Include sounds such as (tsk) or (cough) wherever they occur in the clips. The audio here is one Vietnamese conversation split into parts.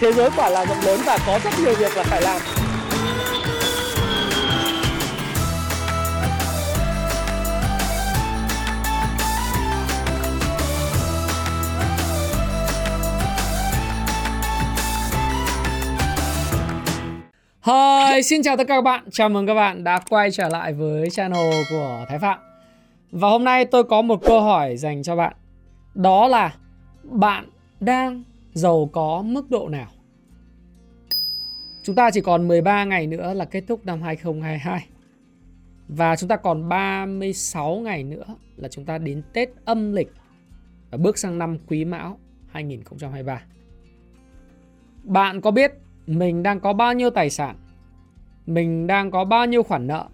thế giới quả là rộng lớn và có rất nhiều việc là phải làm Hi, xin chào tất cả các bạn. Chào mừng các bạn đã quay trở lại với channel của Thái Phạm. Và hôm nay tôi có một câu hỏi dành cho bạn. Đó là bạn đang giàu có mức độ nào? Chúng ta chỉ còn 13 ngày nữa là kết thúc năm 2022. Và chúng ta còn 36 ngày nữa là chúng ta đến Tết âm lịch và bước sang năm Quý Mão 2023. Bạn có biết mình đang có bao nhiêu tài sản? Mình đang có bao nhiêu khoản nợ?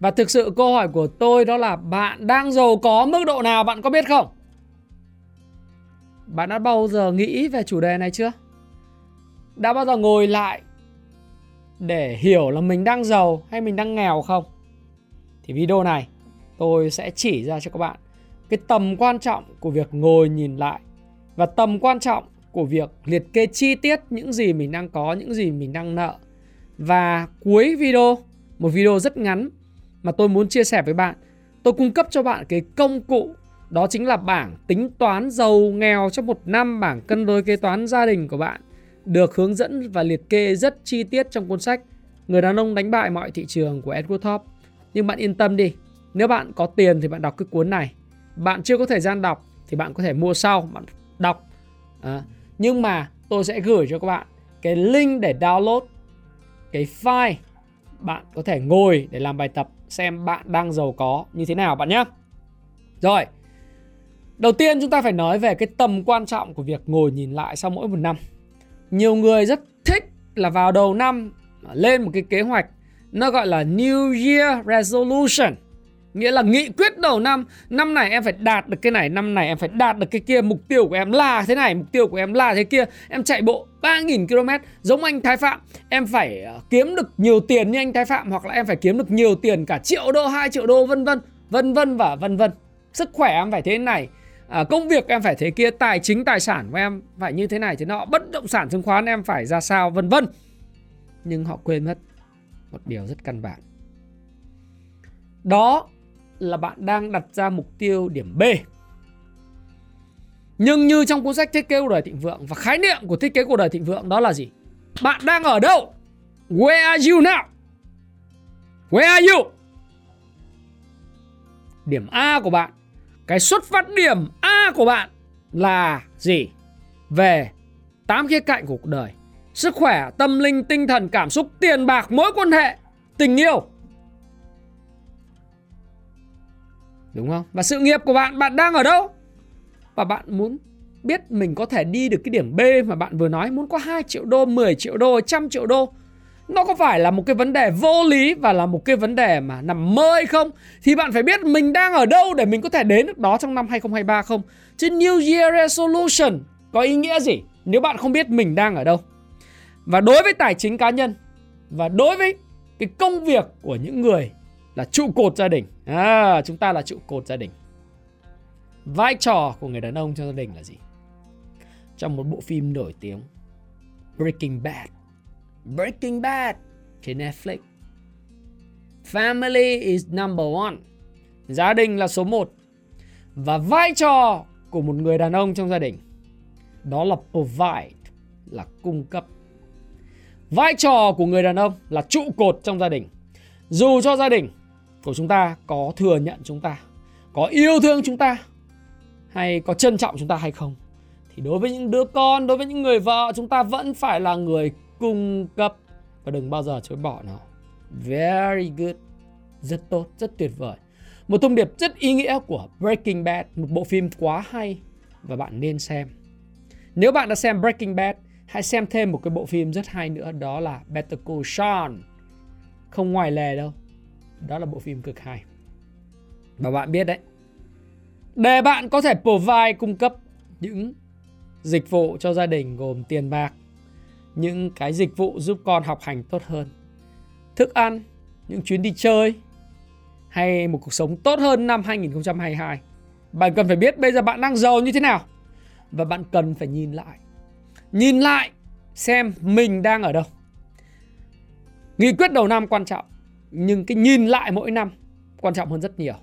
Và thực sự câu hỏi của tôi đó là bạn đang giàu có mức độ nào bạn có biết không? Bạn đã bao giờ nghĩ về chủ đề này chưa? Đã bao giờ ngồi lại để hiểu là mình đang giàu hay mình đang nghèo không? Thì video này tôi sẽ chỉ ra cho các bạn cái tầm quan trọng của việc ngồi nhìn lại và tầm quan trọng của việc liệt kê chi tiết những gì mình đang có, những gì mình đang nợ. Và cuối video, một video rất ngắn mà tôi muốn chia sẻ với bạn, tôi cung cấp cho bạn cái công cụ đó chính là bảng tính toán giàu nghèo trong một năm, bảng cân đối kế toán gia đình của bạn được hướng dẫn và liệt kê rất chi tiết trong cuốn sách Người đàn ông đánh bại mọi thị trường của Edward Thorp. Nhưng bạn yên tâm đi, nếu bạn có tiền thì bạn đọc cái cuốn này. Bạn chưa có thời gian đọc thì bạn có thể mua sau, bạn đọc. À, nhưng mà tôi sẽ gửi cho các bạn cái link để download cái file bạn có thể ngồi để làm bài tập xem bạn đang giàu có như thế nào bạn nhé. Rồi, đầu tiên chúng ta phải nói về cái tầm quan trọng của việc ngồi nhìn lại sau mỗi một năm. Nhiều người rất thích là vào đầu năm lên một cái kế hoạch, nó gọi là New Year Resolution. Nghĩa là nghị quyết đầu năm Năm này em phải đạt được cái này, Năm này em phải đạt được cái kia, Mục tiêu của em là thế này, Mục tiêu của em là thế kia. Em chạy bộ 3.000 km giống anh Thái Phạm. Em phải ờ, kiếm được nhiều tiền như anh Thái Phạm, Hoặc là em phải kiếm được nhiều tiền cả triệu đô 2 triệu đô, vân vân. Vân vân và vân vân. Sức khỏe em phải thế này à, Công việc em phải thế kia Tài chính tài sản của em phải như thế này thế nọ Bất động sản chứng khoán em phải ra sao vân vân Nhưng họ quên mất Một điều rất căn bản Đó là bạn đang đặt ra mục tiêu điểm B. Nhưng như trong cuốn sách Thiết kế cuộc đời thịnh vượng và khái niệm của thiết kế cuộc đời thịnh vượng đó là gì? Bạn đang ở đâu? Where are you now? Where are you? Điểm A của bạn, cái xuất phát điểm A của bạn là gì? Về tám khía cạnh của cuộc đời. Sức khỏe, tâm linh, tinh thần, cảm xúc, tiền bạc, mối quan hệ, tình yêu Đúng không? Và sự nghiệp của bạn, bạn đang ở đâu? Và bạn muốn biết mình có thể đi được cái điểm B mà bạn vừa nói Muốn có 2 triệu đô, 10 triệu đô, trăm triệu đô nó có phải là một cái vấn đề vô lý và là một cái vấn đề mà nằm mơ hay không? Thì bạn phải biết mình đang ở đâu để mình có thể đến được đó trong năm 2023 không? Chứ New Year Resolution có ý nghĩa gì nếu bạn không biết mình đang ở đâu? Và đối với tài chính cá nhân và đối với cái công việc của những người là trụ cột gia đình à, chúng ta là trụ cột gia đình vai trò của người đàn ông trong gia đình là gì trong một bộ phim nổi tiếng Breaking Bad Breaking Bad trên Netflix. Family is number one. Gia đình là số 1 Và vai trò của một người đàn ông trong gia đình, Đó là provide, Là cung cấp. Vai trò của người đàn ông là trụ cột trong gia đình. Dù cho gia đình của chúng ta có thừa nhận chúng ta, có yêu thương chúng ta, hay có trân trọng chúng ta hay không, thì đối với những đứa con, đối với những người vợ, chúng ta vẫn phải là người cung cấp. Và đừng bao giờ chối bỏ nó. Very good. Rất tốt rất tuyệt vời. Một thông điệp rất ý nghĩa của Breaking Bad một bộ phim quá hay. Và bạn nên xem. Nếu bạn đã xem Breaking Bad hãy xem thêm một cái bộ phim rất hay nữa đó là Better Call Saul. Không ngoài lề đâu. Đó là bộ phim cực hay. Và bạn biết đấy, để bạn có thể provide cung cấp những dịch vụ cho gia đình gồm tiền bạc, những cái dịch vụ giúp con học hành tốt hơn, thức ăn, những chuyến đi chơi hay một cuộc sống tốt hơn năm 2022. Bạn cần phải biết bây giờ bạn đang giàu như thế nào và bạn cần phải nhìn lại. Nhìn lại xem mình đang ở đâu. Nghị quyết đầu năm quan trọng, nhưng cái nhìn lại mỗi năm quan trọng hơn rất nhiều.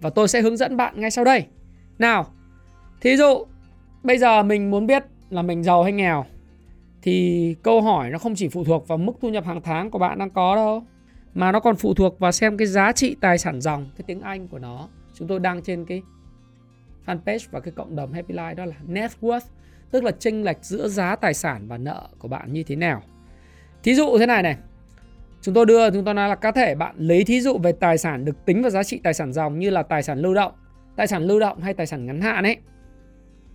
Và tôi sẽ hướng dẫn bạn ngay sau đây. Nào, thí dụ bây giờ mình muốn biết là mình giàu hay nghèo thì câu hỏi nó không chỉ phụ thuộc vào mức thu nhập hàng tháng của bạn đang có đâu, mà nó còn phụ thuộc vào xem cái giá trị tài sản dòng, cái tiếng Anh của nó. Chúng tôi đang trên cái fanpage và cái cộng đồng Happy Life, đó là net worth, tức là chênh lệch giữa giá tài sản và nợ của bạn như thế nào. Thí dụ thế này này, chúng tôi đưa, chúng tôi nói là có thể bạn lấy thí dụ về tài sản được tính vào giá trị tài sản dòng như là tài sản lưu động, tài sản lưu động hay tài sản ngắn hạn ấy.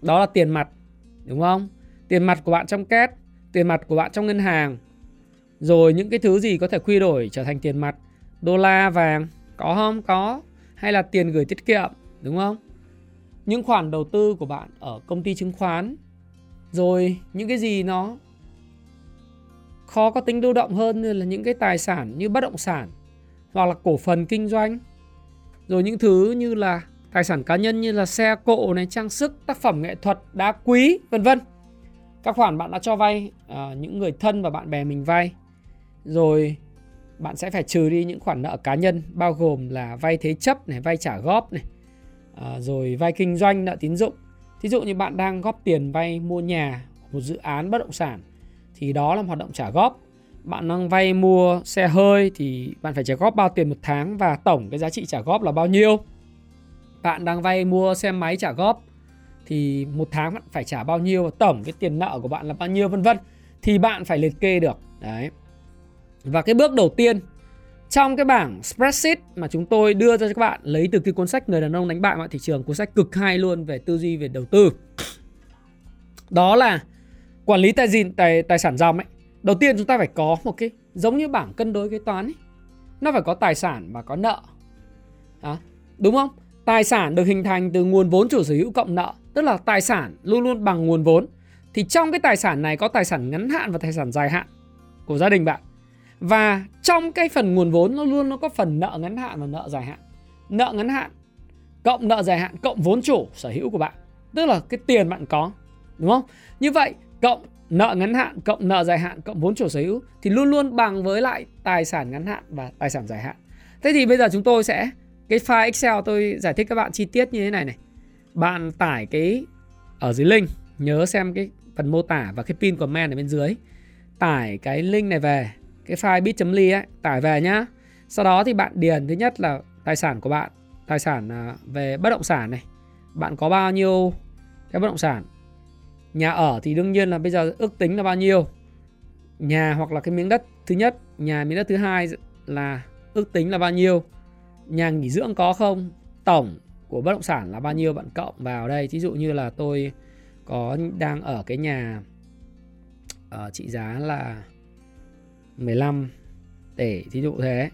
Đó là tiền mặt, đúng không? Tiền mặt của bạn trong két tiền mặt của bạn trong ngân hàng. Rồi những cái thứ gì có thể quy đổi trở thành tiền mặt? Đô la, vàng, có không? Có. Hay là tiền gửi tiết kiệm, đúng không? Những khoản đầu tư của bạn ở công ty chứng khoán. Rồi những cái gì nó khó có tính lưu động hơn như là những cái tài sản như bất động sản hoặc là cổ phần kinh doanh. Rồi những thứ như là tài sản cá nhân như là xe cộ này, trang sức, tác phẩm nghệ thuật đá quý, vân vân các khoản bạn đã cho vay à, những người thân và bạn bè mình vay. Rồi bạn sẽ phải trừ đi những khoản nợ cá nhân bao gồm là vay thế chấp này vay trả góp này à, rồi vay kinh doanh nợ tín dụng. Thí dụ như bạn đang góp tiền vay mua nhà một dự án bất động sản thì đó là một hoạt động trả góp. Bạn đang vay mua xe hơi thì bạn phải trả góp bao tiền một tháng và tổng cái giá trị trả góp là bao nhiêu? Bạn đang vay mua xe máy trả góp thì một tháng bạn phải trả bao nhiêu và tổng cái tiền nợ của bạn là bao nhiêu vân vân. Thì bạn phải liệt kê được. Đấy. Và cái bước đầu tiên trong cái bảng spreadsheet mà chúng tôi đưa ra cho các bạn lấy từ cái cuốn sách người đàn ông đánh bại mọi thị trường cuốn sách cực hay luôn về tư duy về đầu tư. Đó là quản lý tài dìn tài tài sản dòng ấy. Đầu tiên chúng ta phải có một cái giống như bảng cân đối kế toán ấy. Nó phải có tài sản và có nợ. À, đúng không? Tài sản được hình thành từ nguồn vốn chủ sở hữu cộng nợ, tức là tài sản luôn luôn bằng nguồn vốn. Thì trong cái tài sản này có tài sản ngắn hạn và tài sản dài hạn của gia đình bạn. Và trong cái phần nguồn vốn, nó luôn, nó có phần nợ ngắn hạn và nợ dài hạn. Nợ ngắn hạn cộng nợ dài hạn cộng vốn chủ sở hữu của bạn. Tức là cái tiền bạn có, đúng không? Như vậy, cộng nợ ngắn hạn, cộng nợ dài hạn, cộng vốn chủ sở hữu thì luôn luôn bằng với lại tài sản ngắn hạn và tài sản dài hạn. Thế thì bây giờ chúng tôi sẽ cái file Excel tôi giải thích các bạn chi tiết như thế này này. Bạn tải cái, ở dưới link, nhớ xem cái phần mô tả và cái pin comment ở bên dưới. Tải cái link này về, cái file bit.ly ấy, tải về nhá. Sau đó thì bạn điền, thứ nhất là tài sản của bạn, tài sản à, về bất động sản này. Bạn có bao nhiêu cái bất động sản? Nhà ở thì đương nhiên là bây giờ ước tính là bao nhiêu? Nhà hoặc là cái miếng đất thứ nhất, nhà miếng đất thứ hai là ước tính là bao nhiêu? Nhà nghỉ dưỡng có không? Tổng của bất động sản là bao nhiêu bạn cộng vào đây? Ví dụ như là tôi có, đang ở cái nhà ở trị giá là 15 tỷ. Thí dụ thế.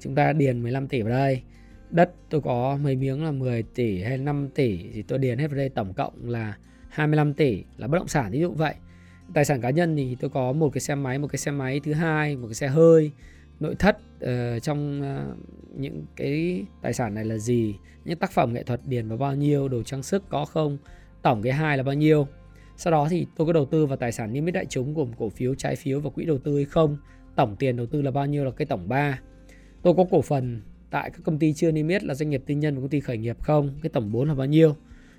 Chúng ta điền 15 tỷ vào đây. Đất tôi có mấy miếng là 10 tỷ hay 5 tỷ thì tôi điền hết vào đây tổng cộng là 25 tỷ là bất động sản ví dụ vậy. Tài sản cá nhân thì tôi có một cái xe máy, một cái xe máy thứ hai, một cái xe hơi nội thất uh, trong uh, những cái tài sản này là gì những tác phẩm nghệ thuật điền vào bao nhiêu đồ trang sức có không tổng cái hai là bao nhiêu. Sau đó thì tôi có đầu tư vào tài sản niêm yết đại chúng gồm cổ phiếu trái phiếu và quỹ đầu tư hay không tổng tiền đầu tư là bao nhiêu là cái tổng 3 tôi có cổ phần tại các công ty chưa niêm yết là doanh nghiệp tư nhân và công ty khởi nghiệp không cái tổng 4 là bao nhiêu.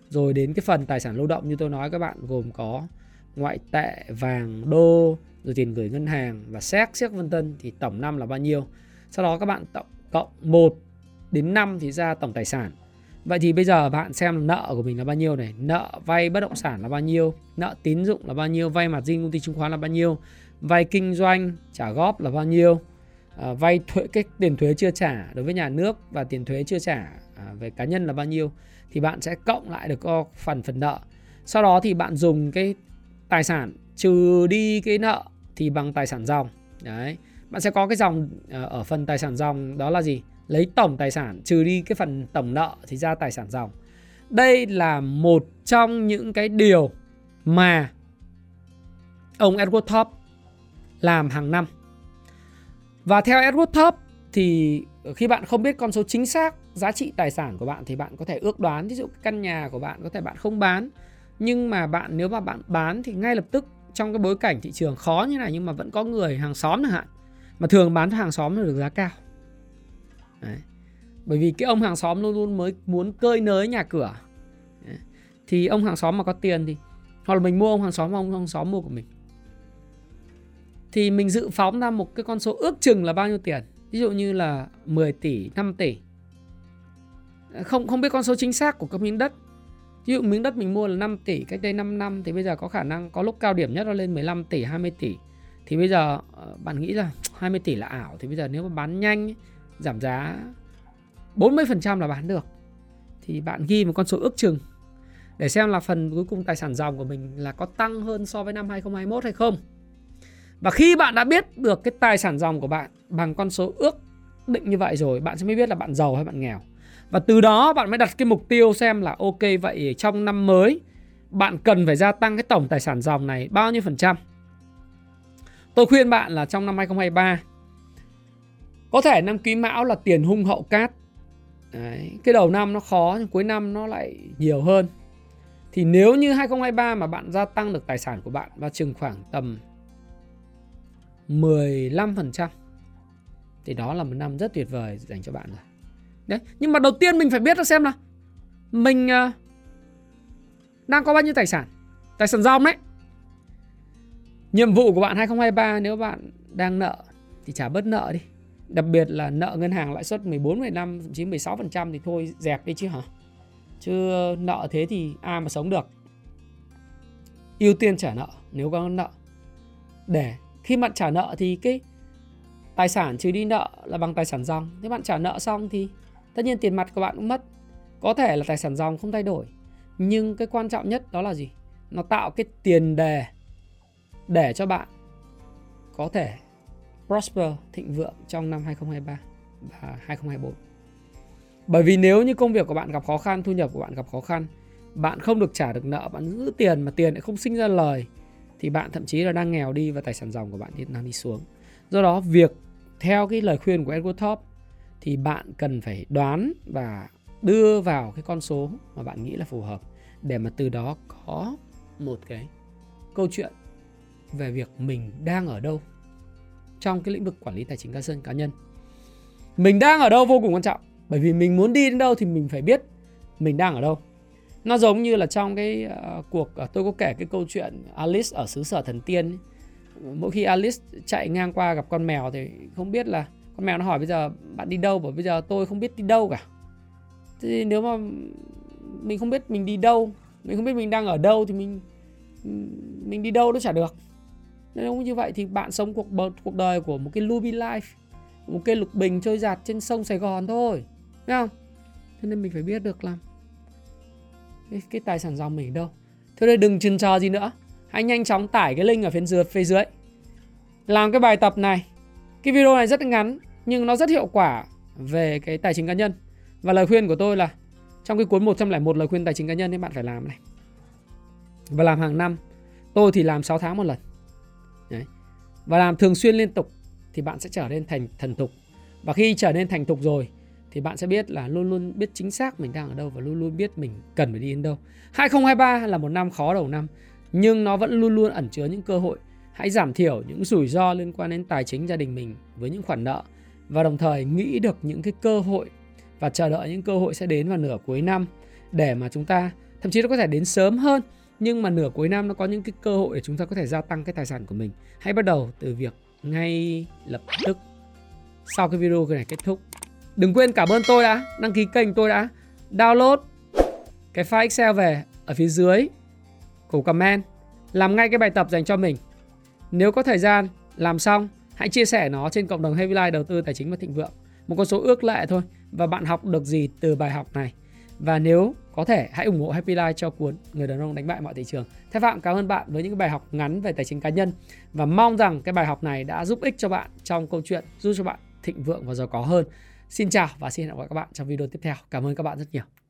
Rồi đến cái phần tài sản lưu động như tôi nói các bạn gồm có ngoại tệ vàng đô rồi tiền gửi ngân hàng và xét xét vân vân thì tổng năm là bao nhiêu? Sau đó các bạn tổng cộng 1 đến 5 thì ra tổng tài sản. Vậy thì bây giờ bạn xem nợ của mình là bao nhiêu này? Nợ vay bất động sản là bao nhiêu? Nợ tín dụng là bao nhiêu? Vay mặt riêng công ty chứng khoán là bao nhiêu? Vay kinh doanh trả góp là bao nhiêu? À, Vay thuế, cái tiền thuế chưa trả đối với nhà nước Và tiền thuế chưa trả à, về cá nhân là bao nhiêu? Thì bạn sẽ cộng lại được có phần phần nợ. Sau đó thì bạn dùng cái tài sản, trừ đi cái nợ thì bằng tài sản dòng. Đấy, bạn sẽ có cái dòng ờ, ở phần tài sản dòng đó là gì? Lấy tổng tài sản, trừ đi cái phần tổng nợ thì ra tài sản dòng. Đây là một trong những cái điều mà ông Edward Top làm hàng năm. Và theo Edward Top thì khi bạn không biết con số chính xác giá trị tài sản của bạn thì bạn có thể ước đoán. Ví dụ căn nhà của bạn có thể bạn không bán nhưng mà bạn, nếu mà bạn bán thì ngay lập tức trong cái bối cảnh thị trường khó như này nhưng mà vẫn có người, hàng xóm chẳng hạn, mà thường bán cho hàng xóm là được giá cao. Đấy. bởi vì cái ông hàng xóm luôn luôn mới muốn cơi nới nhà cửa. Đấy. thì ông hàng xóm mà có tiền thì, hoặc là mình mua ông hàng xóm, ông hàng xóm mua của mình. Thì mình dự phóng ra một cái con số ước chừng là bao nhiêu tiền? Ví dụ như là 10 tỷ 5 tỷ. Không không biết con số chính xác của các miếng đất ví dụ miếng đất mình mua là 5 tỷ cách đây 5 năm thì bây giờ có khả năng có lúc cao điểm nhất nó lên 15 tỷ 20 tỷ thì bây giờ ờ, bạn nghĩ là (tsk) 20 tỷ là ảo thì bây giờ nếu mà bán nhanh giảm giá 40% là bán được thì bạn ghi một con số ước chừng để xem là phần cuối cùng tài sản dòng của mình là có tăng hơn so với năm 2021 hay không. Và khi bạn đã biết được cái tài sản dòng của bạn bằng con số ước định như vậy rồi, bạn sẽ mới biết là bạn giàu hay bạn nghèo. Và từ đó bạn mới đặt cái mục tiêu xem là ok vậy trong năm mới bạn cần phải gia tăng cái tổng tài sản dòng này bao nhiêu phần trăm. Tôi khuyên bạn là trong năm 2023 có thể năm quý mão là tiền hung hậu cát. Đấy, cái đầu năm nó khó nhưng cuối năm nó lại nhiều hơn. Thì nếu như 2023 mà bạn gia tăng được tài sản của bạn vào chừng khoảng tầm 15% thì đó là một năm rất tuyệt vời dành cho bạn rồi. Đấy, nhưng mà đầu tiên mình phải biết là xem là mình uh, đang có bao nhiêu tài sản. Tài sản dòng đấy. Nhiệm vụ của bạn 2023 nếu bạn đang nợ thì trả bớt nợ đi. Đặc biệt là nợ ngân hàng lãi suất 14, 15, thậm chí 16% thì thôi dẹp đi chứ hả? Chứ nợ thế thì ai mà sống được. Ưu tiên trả nợ nếu có nợ. Để khi bạn trả nợ thì cái tài sản trừ đi nợ là bằng tài sản dòng. Thế bạn trả nợ xong thì tất nhiên tiền mặt của bạn cũng mất. Có thể là tài sản dòng không thay đổi. Nhưng cái quan trọng nhất đó là gì? Nó tạo cái tiền đề để cho bạn có thể prosper, thịnh vượng trong năm 2023 và 2024. Bởi vì nếu như công việc của bạn gặp khó khăn, thu nhập của bạn gặp khó khăn, bạn không được trả được nợ, bạn giữ tiền mà tiền lại không sinh ra lời thì bạn thậm chí là đang nghèo đi và tài sản dòng của bạn đang đi xuống. Do đó việc theo cái lời khuyên của Edward Thorpe thì bạn cần phải đoán và đưa vào cái con số mà bạn nghĩ là phù hợp để mà từ đó có một cái câu chuyện về việc mình đang ở đâu trong cái lĩnh vực quản lý tài chính cá nhân cá nhân. Mình đang ở đâu vô cùng quan trọng bởi vì mình muốn đi đến đâu thì mình phải biết mình đang ở đâu. Nó giống như là trong cái uh, cuộc uh, tôi có kể cái câu chuyện Alice ở xứ sở thần tiên ấy. Mỗi khi Alice chạy ngang qua gặp con mèo thì không biết là con mèo nó hỏi bây giờ bạn đi đâu bảo bây giờ tôi không biết đi đâu cả. thì nếu mà mình không biết mình đi đâu, mình không biết mình đang ở đâu thì mình mình đi đâu nó chả được. Nếu như vậy thì bạn sống cuộc cuộc đời của một cái Luby Life, một cái lục bình trôi giạt trên sông Sài Gòn thôi, thấy không? Thế nên mình phải biết được là cái, cái tài sản dòng mình đâu. Thế đây đừng chần chờ gì nữa, hãy nhanh chóng tải cái link ở phía dưới phía dưới. Làm cái bài tập này. Cái video này rất ngắn, nhưng nó rất hiệu quả về cái tài chính cá nhân. Và lời khuyên của tôi là, trong cái cuốn 101 lời khuyên tài chính cá nhân thì bạn phải làm này. Và làm hàng năm. Tôi thì làm 6 tháng một lần. Đấy. Và làm thường xuyên liên tục thì bạn sẽ trở nên thành thần tục. Và khi trở nên thành tục rồi thì bạn sẽ biết là luôn luôn biết chính xác mình đang ở đâu và luôn luôn biết mình cần phải đi đến đâu. 2023 là một năm khó đầu năm, nhưng nó vẫn luôn luôn ẩn chứa những cơ hội. Hãy giảm thiểu những rủi ro liên quan đến tài chính gia đình mình với những khoản nợ và đồng thời nghĩ được những cái cơ hội và chờ đợi những cơ hội sẽ đến vào nửa cuối năm để mà chúng ta thậm chí nó có thể đến sớm hơn, nhưng mà nửa cuối năm nó có những cái cơ hội để chúng ta có thể gia tăng cái tài sản của mình. Hãy bắt đầu từ việc ngay lập tức sau cái video này kết thúc. Đừng quên cảm ơn tôi đã, đăng ký kênh tôi đã download cái file Excel về ở phía dưới cùng comment, làm ngay cái bài tập dành cho mình. Nếu có thời gian làm xong, hãy chia sẻ nó trên cộng đồng Heavy Life đầu tư tài chính và thịnh vượng. Một con số ước lệ thôi và bạn học được gì từ bài học này. Và nếu có thể hãy ủng hộ Happy Life cho cuốn Người đàn ông đánh bại mọi thị trường. Thái Phạm cảm ơn bạn với những bài học ngắn về tài chính cá nhân và mong rằng cái bài học này đã giúp ích cho bạn trong câu chuyện giúp cho bạn thịnh vượng và giàu có hơn. Xin chào và xin hẹn gặp lại các bạn trong video tiếp theo. Cảm ơn các bạn rất nhiều.